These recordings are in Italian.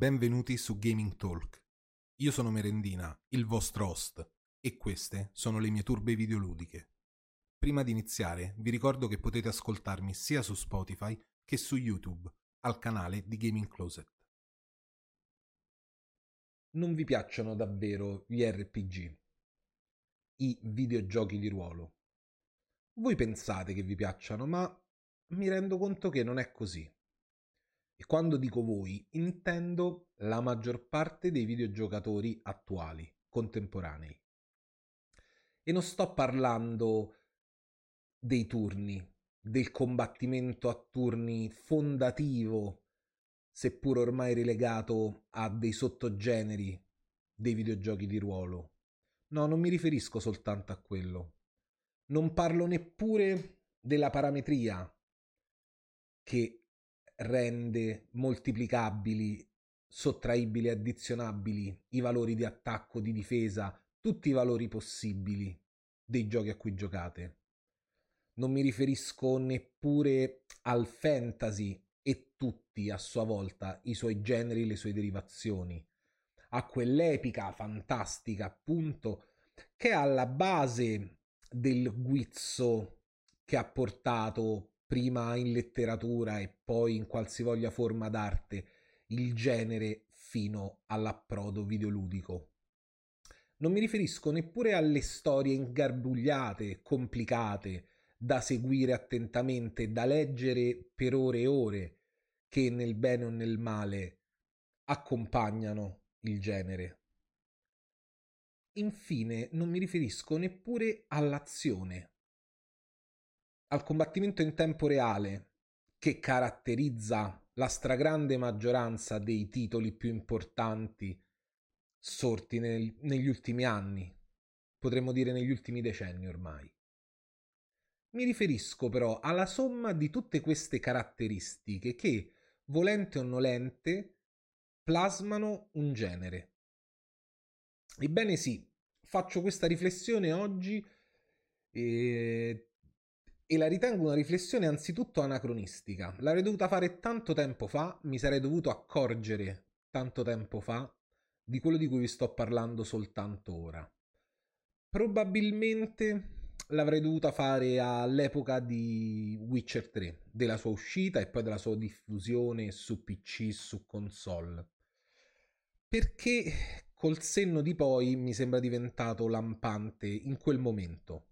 benvenuti su Gaming Talk. Io sono Merendina, il vostro host, e queste sono le mie turbe videoludiche. Prima di iniziare, vi ricordo che potete ascoltarmi sia su Spotify che su YouTube, al canale di Gaming Closet. Non vi piacciono davvero gli RPG, i videogiochi di ruolo. Voi pensate che vi piacciono, ma mi rendo conto che non è così. E quando dico voi, intendo la maggior parte dei videogiocatori attuali, contemporanei. E non sto parlando dei turni, del combattimento a turni fondativo, seppur ormai relegato a dei sottogeneri dei videogiochi di ruolo. No, non mi riferisco soltanto a quello. Non parlo neppure della parametria che rende moltiplicabili, sottraibili, addizionabili i valori di attacco, di difesa, tutti i valori possibili dei giochi a cui giocate. Non mi riferisco neppure al fantasy e tutti a sua volta i suoi generi, le sue derivazioni, a quell'epica fantastica appunto che è alla base del guizzo che ha portato prima in letteratura e poi in qualsivoglia forma d'arte, il genere fino all'approdo videoludico. Non mi riferisco neppure alle storie ingarbugliate, complicate, da seguire attentamente, da leggere per ore e ore, che nel bene o nel male accompagnano il genere. Infine, non mi riferisco neppure all'azione, al combattimento in tempo reale che caratterizza la stragrande maggioranza dei titoli più importanti sorti nel, negli ultimi anni, potremmo dire negli ultimi decenni ormai. Mi riferisco però alla somma di tutte queste caratteristiche che, volente o nolente, plasmano un genere. Ebbene sì, faccio questa riflessione oggi eh, e la ritengo una riflessione anzitutto anacronistica. L'avrei dovuta fare tanto tempo fa, mi sarei dovuto accorgere tanto tempo fa di quello di cui vi sto parlando soltanto ora. Probabilmente l'avrei dovuta fare all'epoca di Witcher 3, della sua uscita e poi della sua diffusione su PC, su console. Perché col senno di poi mi sembra diventato lampante in quel momento.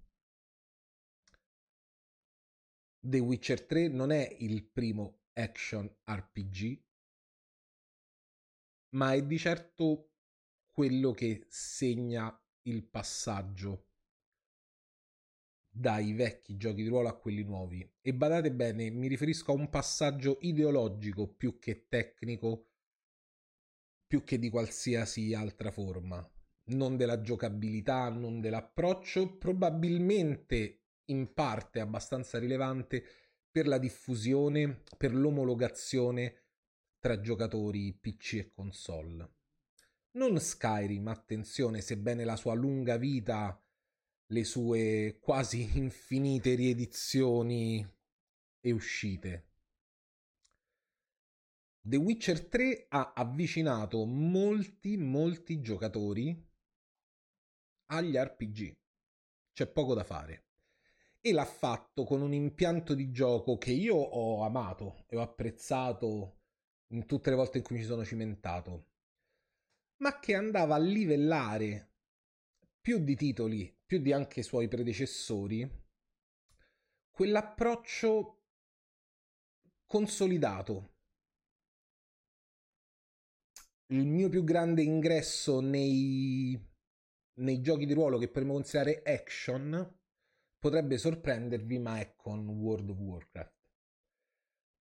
The Witcher 3 non è il primo action RPG, ma è di certo quello che segna il passaggio dai vecchi giochi di ruolo a quelli nuovi. E badate bene, mi riferisco a un passaggio ideologico più che tecnico, più che di qualsiasi altra forma. Non della giocabilità, non dell'approccio, probabilmente in parte abbastanza rilevante per la diffusione, per l'omologazione tra giocatori PC e console. Non Skyrim, attenzione, sebbene la sua lunga vita, le sue quasi infinite riedizioni e uscite. The Witcher 3 ha avvicinato molti, molti giocatori agli RPG. C'è poco da fare e l'ha fatto con un impianto di gioco che io ho amato e ho apprezzato in tutte le volte in cui mi sono cimentato, ma che andava a livellare più di titoli, più di anche i suoi predecessori, quell'approccio consolidato. Il mio più grande ingresso nei, nei giochi di ruolo che potremmo considerare action potrebbe sorprendervi, ma è con World of Warcraft.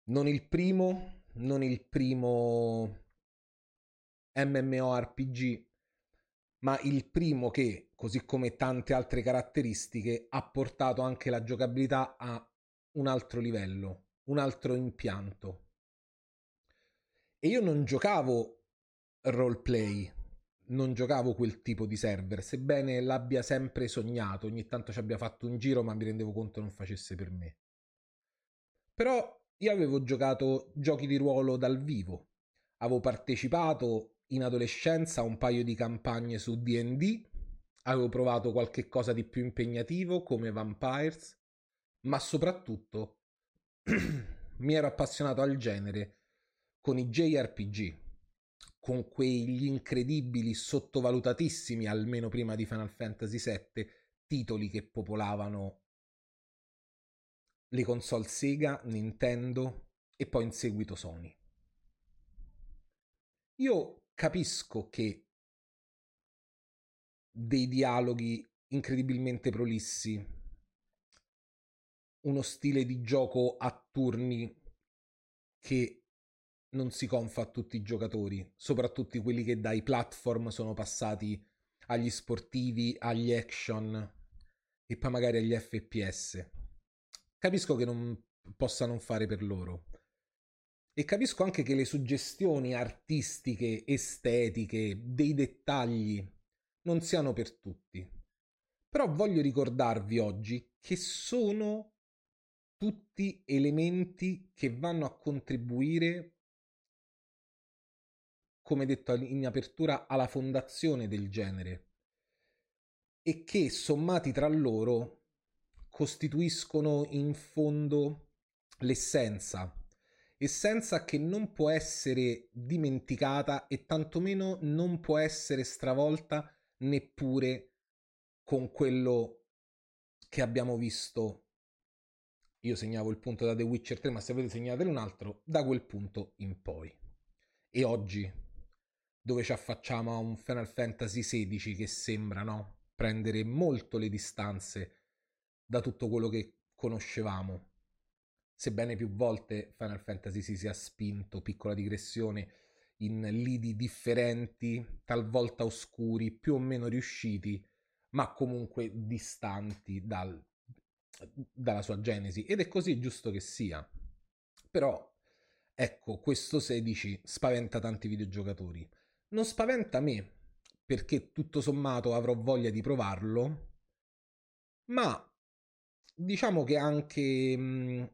Non il primo, non il primo MMORPG, ma il primo che, così come tante altre caratteristiche, ha portato anche la giocabilità a un altro livello, un altro impianto. E io non giocavo roleplay, non giocavo quel tipo di server, sebbene l'abbia sempre sognato, ogni tanto ci abbia fatto un giro, ma mi rendevo conto non facesse per me. Però io avevo giocato giochi di ruolo dal vivo, avevo partecipato in adolescenza a un paio di campagne su DD, avevo provato qualche cosa di più impegnativo come Vampires, ma soprattutto mi ero appassionato al genere con i JRPG, con quegli incredibili, sottovalutatissimi, almeno prima di Final Fantasy VII, titoli che popolavano le console Sega, Nintendo e poi in seguito Sony. Io capisco che dei dialoghi incredibilmente prolissi, uno stile di gioco a turni che non si confa a tutti i giocatori, soprattutto quelli che dai platform sono passati agli sportivi, agli action e poi magari agli FPS. Capisco che non possa non fare per loro. E capisco anche che le suggestioni artistiche, estetiche, dei dettagli non siano per tutti. Però voglio ricordarvi oggi che sono tutti elementi che vanno a contribuire, come detto in apertura, alla fondazione del genere e che sommati tra loro costituiscono in fondo l'essenza essenza che non può essere dimenticata e tantomeno non può essere stravolta neppure con quello che abbiamo visto. Io segnavo il punto da The Witcher 3, ma se avete segnato un altro, da quel punto in poi. E oggi, dove ci affacciamo a un Final Fantasy XVI che sembra, no? Prendere molto le distanze da tutto quello che conoscevamo sebbene più volte Final Fantasy si sia spinto, piccola digressione, in lidi differenti, talvolta oscuri, più o meno riusciti, ma comunque distanti dal, dalla sua genesi. Ed è così giusto che sia. Però, ecco, questo 16 spaventa tanti videogiocatori. Non spaventa me, perché tutto sommato avrò voglia di provarlo, ma diciamo che anche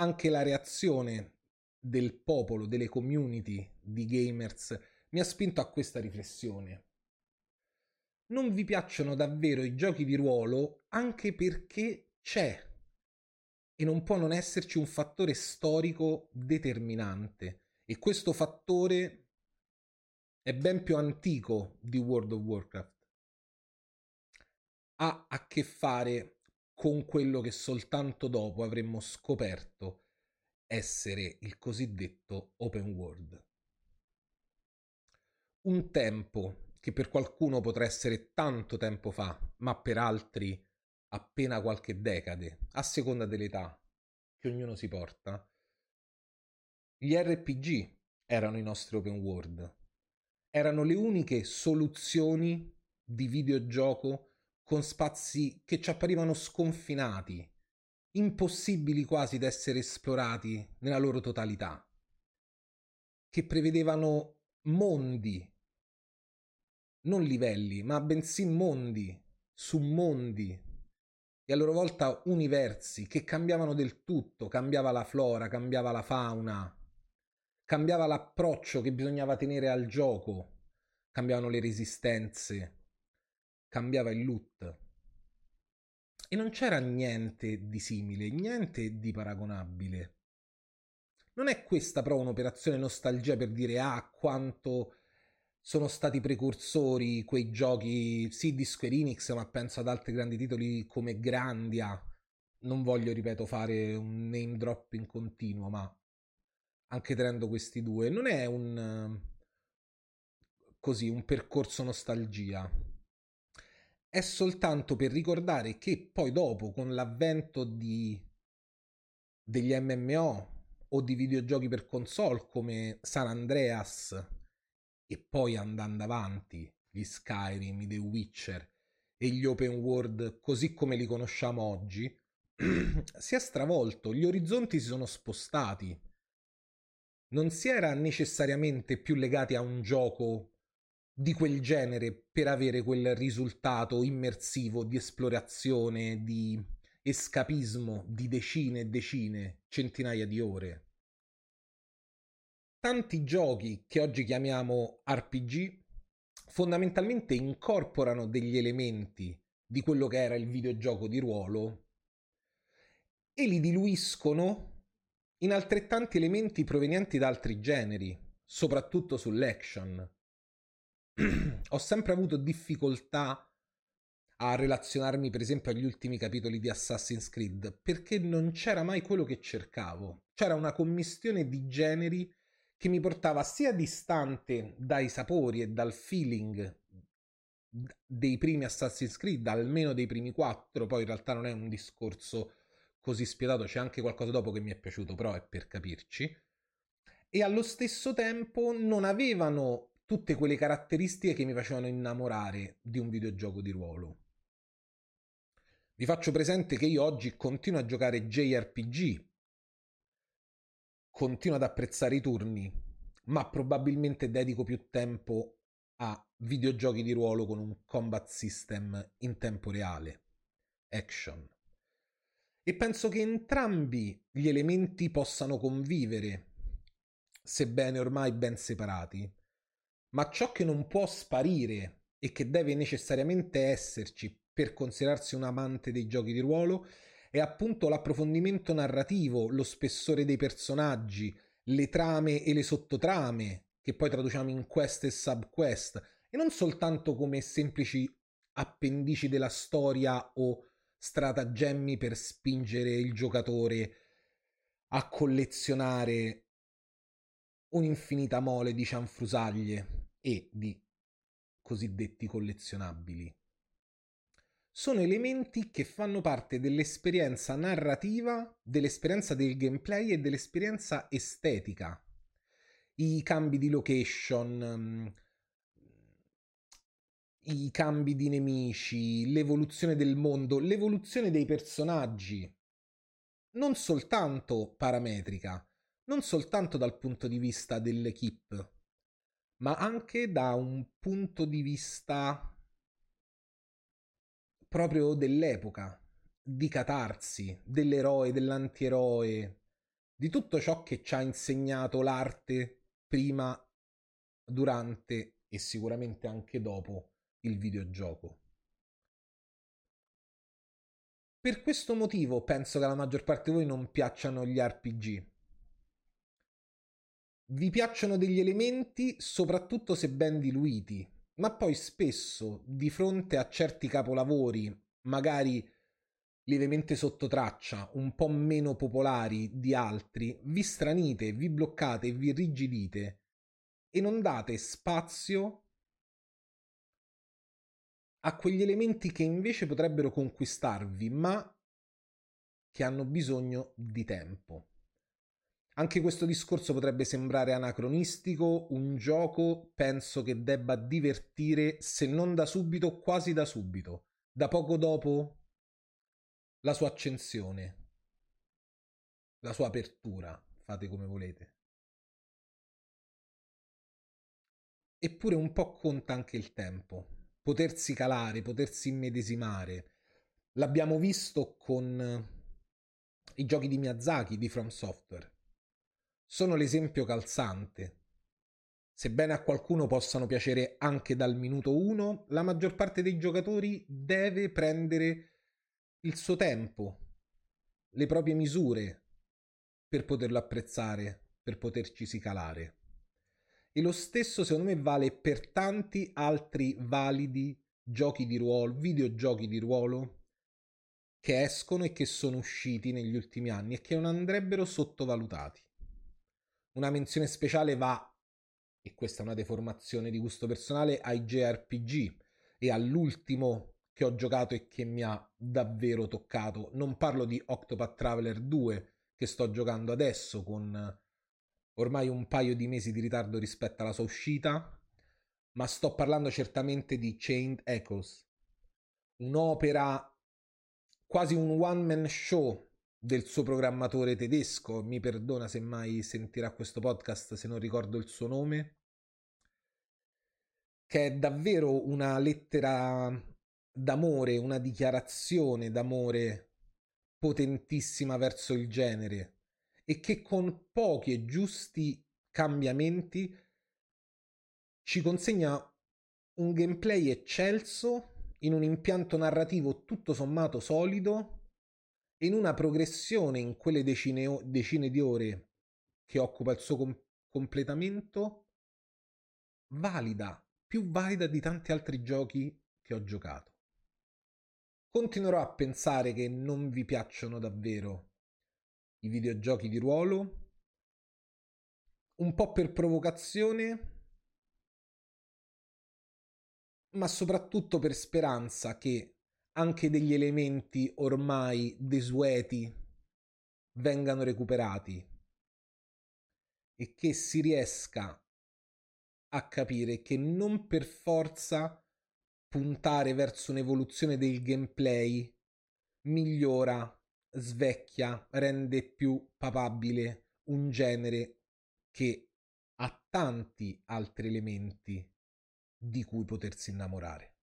anche la reazione del popolo, delle community di gamers mi ha spinto a questa riflessione. Non vi piacciono davvero i giochi di ruolo anche perché c'è e non può non esserci un fattore storico determinante e questo fattore è ben più antico di World of Warcraft. Ha a che fare con quello che soltanto dopo avremmo scoperto essere il cosiddetto open world. Un tempo che per qualcuno potrà essere tanto tempo fa, ma per altri appena qualche decade, a seconda dell'età che ognuno si porta. Gli RPG erano i nostri open world, erano le uniche soluzioni di videogioco con spazi che ci apparivano sconfinati, impossibili quasi da essere esplorati nella loro totalità, che prevedevano mondi, non livelli, ma bensì mondi su mondi e a loro volta universi che cambiavano del tutto, cambiava la flora, cambiava la fauna, cambiava l'approccio che bisognava tenere al gioco, cambiavano le resistenze, cambiava il loot. E non c'era niente di simile, niente di paragonabile. Non è questa però un'operazione nostalgia per dire ah quanto sono stati precursori quei giochi, sì di Square Enix, ma penso ad altri grandi titoli come Grandia. Non voglio, ripeto, fare un name drop in continuo, ma anche tenendo questi due, non è un così un percorso nostalgia è soltanto per ricordare che poi dopo, con l'avvento di, degli MMO o di videogiochi per console come San Andreas e poi andando avanti gli Skyrim, The Witcher e gli open world così come li conosciamo oggi, si è stravolto, gli orizzonti si sono spostati. Non si era necessariamente più legati a un gioco di quel genere per avere quel risultato immersivo di esplorazione, di escapismo di decine e decine, centinaia di ore. tanti giochi che oggi chiamiamo RPG fondamentalmente incorporano degli elementi di quello che era il videogioco di ruolo e li diluiscono in altrettanti elementi provenienti da altri generi, soprattutto sull'action. Ho sempre avuto difficoltà a relazionarmi per esempio agli ultimi capitoli di Assassin's Creed perché non c'era mai quello che cercavo. C'era una commistione di generi che mi portava sia distante dai sapori e dal feeling dei primi Assassin's Creed, almeno dei primi quattro, poi in realtà non è un discorso così spietato, c'è anche qualcosa dopo che mi è piaciuto, però è per capirci. E allo stesso tempo non avevano tutte quelle caratteristiche che mi facevano innamorare di un videogioco di ruolo. Vi faccio presente che io oggi continuo a giocare JRPG, continuo ad apprezzare i turni, ma probabilmente dedico più tempo a videogiochi di ruolo con un combat system in tempo reale, action. E penso che entrambi gli elementi possano convivere, sebbene ormai ben separati, ma ciò che non può sparire e che deve necessariamente esserci per considerarsi un amante dei giochi di ruolo è appunto l'approfondimento narrativo, lo spessore dei personaggi, le trame e le sottotrame, che poi traduciamo in quest e subquest, e non soltanto come semplici appendici della storia o stratagemmi per spingere il giocatore a collezionare un'infinita mole di cianfrusaglie e di cosiddetti collezionabili sono elementi che fanno parte dell'esperienza narrativa, dell'esperienza del gameplay e dell'esperienza estetica. I cambi di location, mm, i cambi di nemici, l'evoluzione del mondo, l'evoluzione dei personaggi, non soltanto parametrica, non soltanto dal punto di vista dell'equipe, ma anche da un punto di vista proprio dell'epoca, di catarsi, dell'eroe, dell'antieroe, di tutto ciò che ci ha insegnato l'arte prima, durante e sicuramente anche dopo il videogioco. Per questo motivo penso che alla maggior parte di voi non piacciono gli RPG. Vi piacciono degli elementi soprattutto se ben diluiti, ma poi spesso di fronte a certi capolavori, magari lievemente sotto traccia, un po' meno popolari di altri, vi stranite, vi bloccate, vi rigidite e non date spazio a quegli elementi che invece potrebbero conquistarvi, ma che hanno bisogno di tempo. Anche questo discorso potrebbe sembrare anacronistico, un gioco penso che debba divertire, se non da subito, quasi da subito, da poco dopo la sua accensione, la sua apertura, fate come volete. Eppure un po' conta anche il tempo, potersi calare, potersi immedesimare. L'abbiamo visto con i giochi di Miyazaki, di From Software sono l'esempio calzante. Sebbene a qualcuno possano piacere anche dal minuto 1, la maggior parte dei giocatori deve prendere il suo tempo, le proprie misure per poterlo apprezzare, per poterci calare. E lo stesso secondo me vale per tanti altri validi giochi di ruolo, videogiochi di ruolo che escono e che sono usciti negli ultimi anni e che non andrebbero sottovalutati. Una menzione speciale va, e questa è una deformazione di gusto personale, ai JRPG e all'ultimo che ho giocato e che mi ha davvero toccato. Non parlo di Octopath Traveler 2 che sto giocando adesso con ormai un paio di mesi di ritardo rispetto alla sua uscita, ma sto parlando certamente di Chained Echoes, un'opera quasi un one man show del suo programmatore tedesco, mi perdona se mai sentirà questo podcast se non ricordo il suo nome, che è davvero una lettera d'amore, una dichiarazione d'amore potentissima verso il genere e che con pochi e giusti cambiamenti, ci consegna un gameplay eccelso in un impianto narrativo tutto sommato solido e in una progressione in quelle decine, decine di ore che occupa il suo com- completamento valida, più valida di tanti altri giochi che ho giocato. Continuerò a pensare che non vi piacciono davvero i videogiochi di ruolo, un po' per provocazione, ma soprattutto per speranza che anche degli elementi ormai desueti vengano recuperati e che si riesca a capire che non per forza puntare verso un'evoluzione del gameplay migliora, svecchia, rende più papabile un genere che ha tanti altri elementi di cui potersi innamorare.